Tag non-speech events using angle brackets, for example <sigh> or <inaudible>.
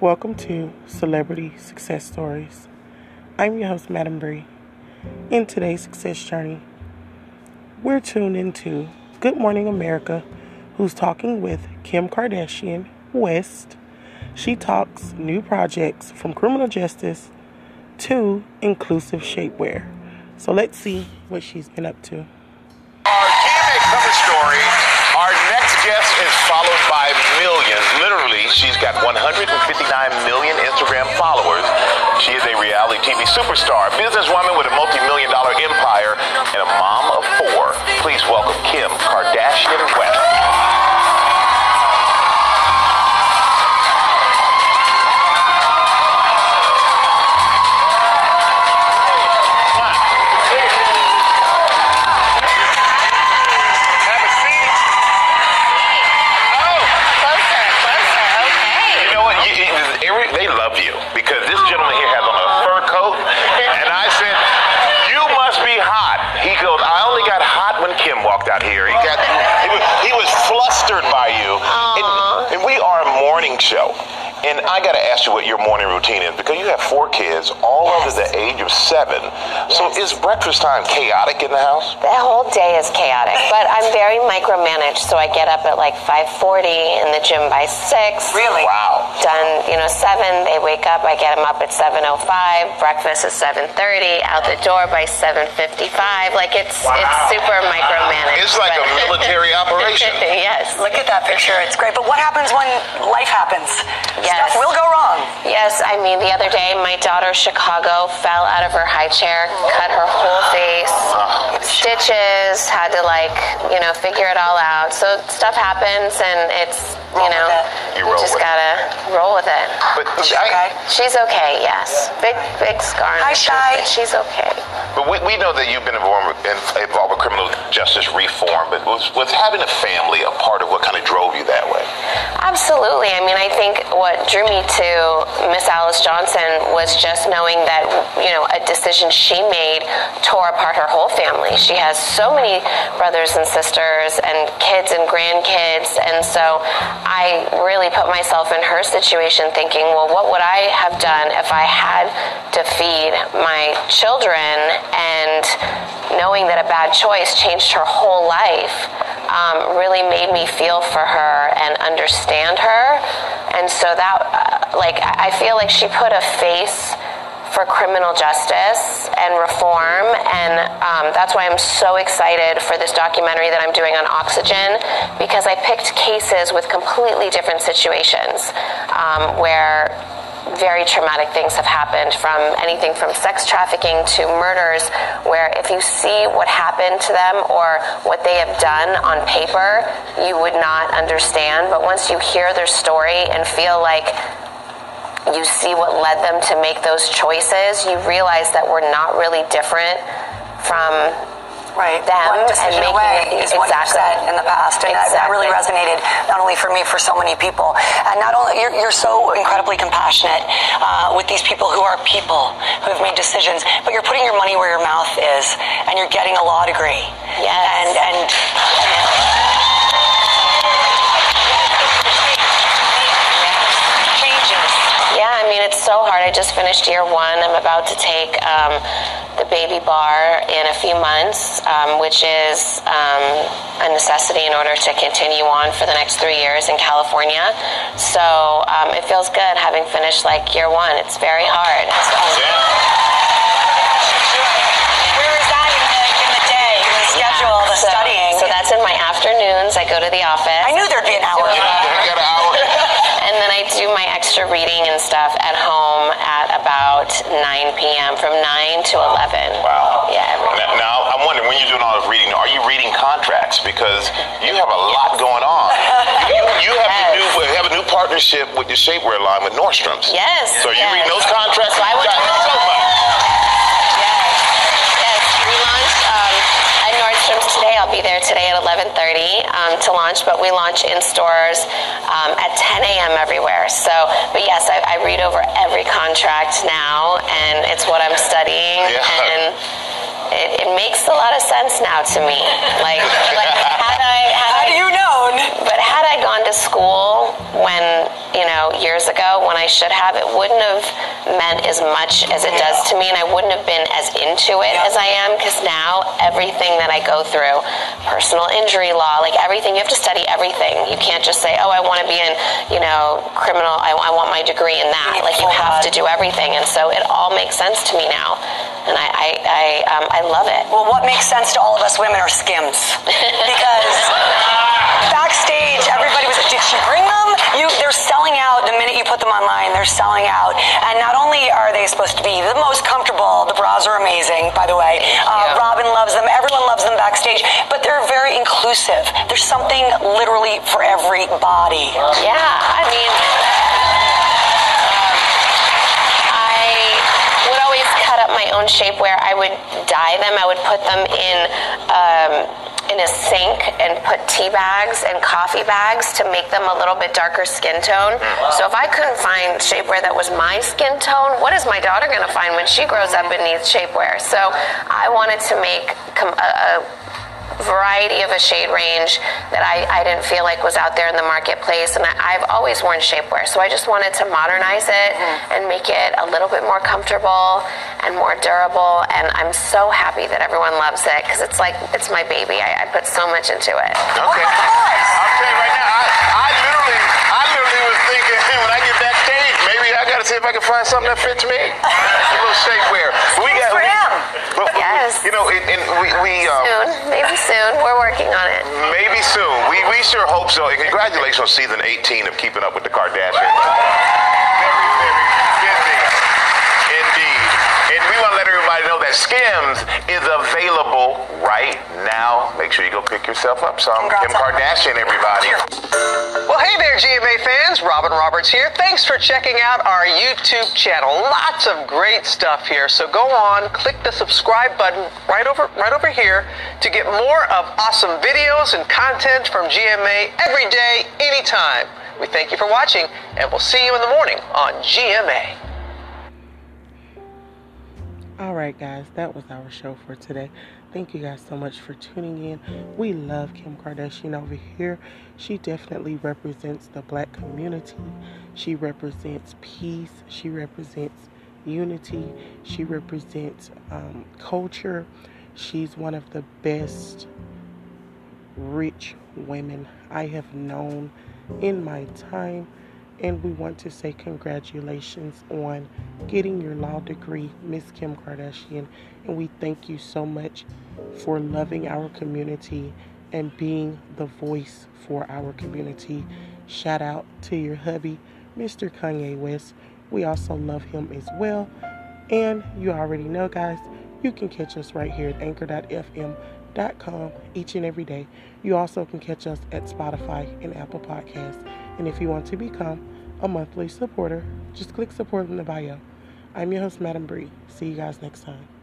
Welcome to Celebrity Success Stories. I'm your host, Madam Bree. In today's success journey, we're tuned into Good Morning America, who's talking with Kim Kardashian West. She talks new projects from criminal justice to inclusive shapewear. So let's see what she's been up to. Our GMA cover story. Our next guest is followed by millions. Literally, she's got 159 million Instagram followers. She is a reality TV superstar, businesswoman with a multi-million dollar You? You, you- every- they love you because this gentleman here has on a fur coat, and I said, "You must be hot." He goes, "I only got hot when Kim walked out here. He got, he was, he was flustered by you." And, and we are a morning show. And I got to ask you what your morning routine is because you have four kids, all under the age of seven. So is breakfast time chaotic in the house? The whole day is chaotic, but I'm very micromanaged, so I get up at like 5:40 in the gym by six. Really? Wow. Done, you know, seven. They wake up. I get them up at 7:05. Breakfast is 7:30. Out the door by 7:55. Like it's it's super micromanaged. It's like a military <laughs> operation. yes. Look at that picture. It's great. But what happens when life happens? Yes. Stuff will go wrong. Yes, I mean, the other day, my daughter, Chicago, fell out of her high chair, cut her whole face, oh. stitches, had to, like, you know, figure it all out. So stuff happens, and it's, you Roll know. You you just gotta roll with it. But Okay. She's okay, yes. Big, big scar Hi, Shy. but she's okay. But we, we know that you've been involved with, in- involved with criminal justice reform, but was, was having a family a part of what kind of drove you that way? Absolutely. I mean, I think what drew me to Miss Alice Johnson was just knowing that, you know, a decision she made tore apart her whole family. She has so many brothers and sisters and kids and grandkids. And so I really put myself in her situation thinking, well, what would I have done if I had to feed my children and knowing that a bad choice changed her whole life um, really made me feel for her and understand her. And so that, uh, like, I feel like she put a face for criminal justice and reform. And um, that's why I'm so excited for this documentary that I'm doing on oxygen because I picked cases with completely different situations um, where very traumatic things have happened from anything from sex trafficking to murders if you see what happened to them or what they have done on paper you would not understand. But once you hear their story and feel like you see what led them to make those choices you realize that we're not really different from Right. them One and decision making away it is what you said in the past, and that, that really resonated not only for me, for so many people. And not only you're, you're so incredibly compassionate uh, with these people who are people who have made decisions, but you're putting your money where your mouth is, and you're getting a law degree. Yes. And and. Yeah, I mean, it's so hard. I just finished year one. I'm about to take um, the baby bar in a few months, um, which is um, a necessity in order to continue on for the next three years in California. So um, it feels good having finished like year one. It's very hard. Where is that in the, in the day, in the schedule, the So- studying? So that's in my afternoons. I go to the office. I knew there'd be an hour. I got an hour. And then I do my extra reading and stuff at home at about 9 p.m. from 9 to 11. Wow. Yeah, every Now, now, I'm wondering when you're doing all this reading, are you reading contracts? Because you have a lot going on. <laughs> You, you have, Yes. a new, have a new partnership with your shapewear line with Nordstrom's. Yes. So you yes. reading those contracts? So I went Got- to- so much. Yes. Yes. We launched um, at Nordstrom's today. I'll be there today at 11:30 um, to launch, but we launch in stores um, at 10 a.m. everywhere. So, but yes, I, I read over every contract now, and it's what I'm studying, Yeah. and it, it makes a lot of sense now to me. Like, like had I had Had I you known? but had I gone to school when, you know, years ago when I should have, it wouldn't have meant as much as it does to me, and I wouldn't have been as into it as I am because now everything that I go through, personal injury law, like everything, you have to study everything. You can't just say, oh, I want to be in, you know, criminal, I, I want my degree in that. Like, you have to do everything, and so it all makes sense to me now, and I, I, I, um, I love it. Well, what makes sense to all of us women are skims. Because <laughs> backstage, everybody did she bring them? You, they're selling out the minute you put them online. They're selling out. And not only are they supposed to be the most comfortable, the bras are amazing, by the way. Uh, you. Robin loves them. Everyone loves them backstage. But they're very inclusive. There's something literally for every body. Yeah, I mean, I would always cut up my own shapewear. I would dye them. I would put them in um, in a sink and put tea bags and coffee bags to make them a little bit darker skin tone. Mm-hmm. So if I couldn't find shapewear that was my skin tone, what is my daughter going to find when she grows up and needs shapewear? So I wanted to make a, a variety of a shade range that I, I didn't feel like was out there in the marketplace. And I, I've always worn shapewear, so I just wanted to modernize it mm-hmm. and make it a little bit more comfortable and more durable. And I'm so happy that everyone loves it because it's like it's my baby. I, I put so much into it. Okay. I'll tell you right now, I, I I literally was thinking when I get backstage, maybe I gotta see if I can find something that fits me. A <laughs> little shapewear. We got for we- him. But, Yes. You know, and, and we, we um, Soon, maybe soon. We're working on it. maybe soon. We, we sure hope so. And congratulations on season 18 of Keeping Up with the Kardashians. Very, very busy. Indeed. And we want to let everybody know that Skims is available right now. Make sure you go pick yourself up some. Congrats Kim Kardashian, everybody. Well, hey there, GMA fans. Robin Roberts here. Thanks for checking out our YouTube channel. Lots of great stuff here. So go on, click the subscribe button right over right over here to get more of awesome videos and content from GMA every day, anytime. We thank you for watching, and we'll see you in the morning on GMA. All right, guys, that was our show for today. Thank you guys so much for tuning in. We love Kim Kardashian over here. She definitely represents the black community. She represents peace. She represents unity. She represents um, culture. She's one of the best rich women I have known in my time. And we want to say congratulations on getting your law degree, Miss Kim Kardashian. And we thank you so much for loving our community and being the voice for our community. Shout out to your hubby, Mr. Kanye West. We also love him as well. And you already know, guys, you can catch us right here at anchor.fm.com each and every day. You also can catch us at Spotify and Apple Podcasts. And if you want to become a monthly supporter, just click support in the bio. I'm your host, Madam Bree. See you guys next time.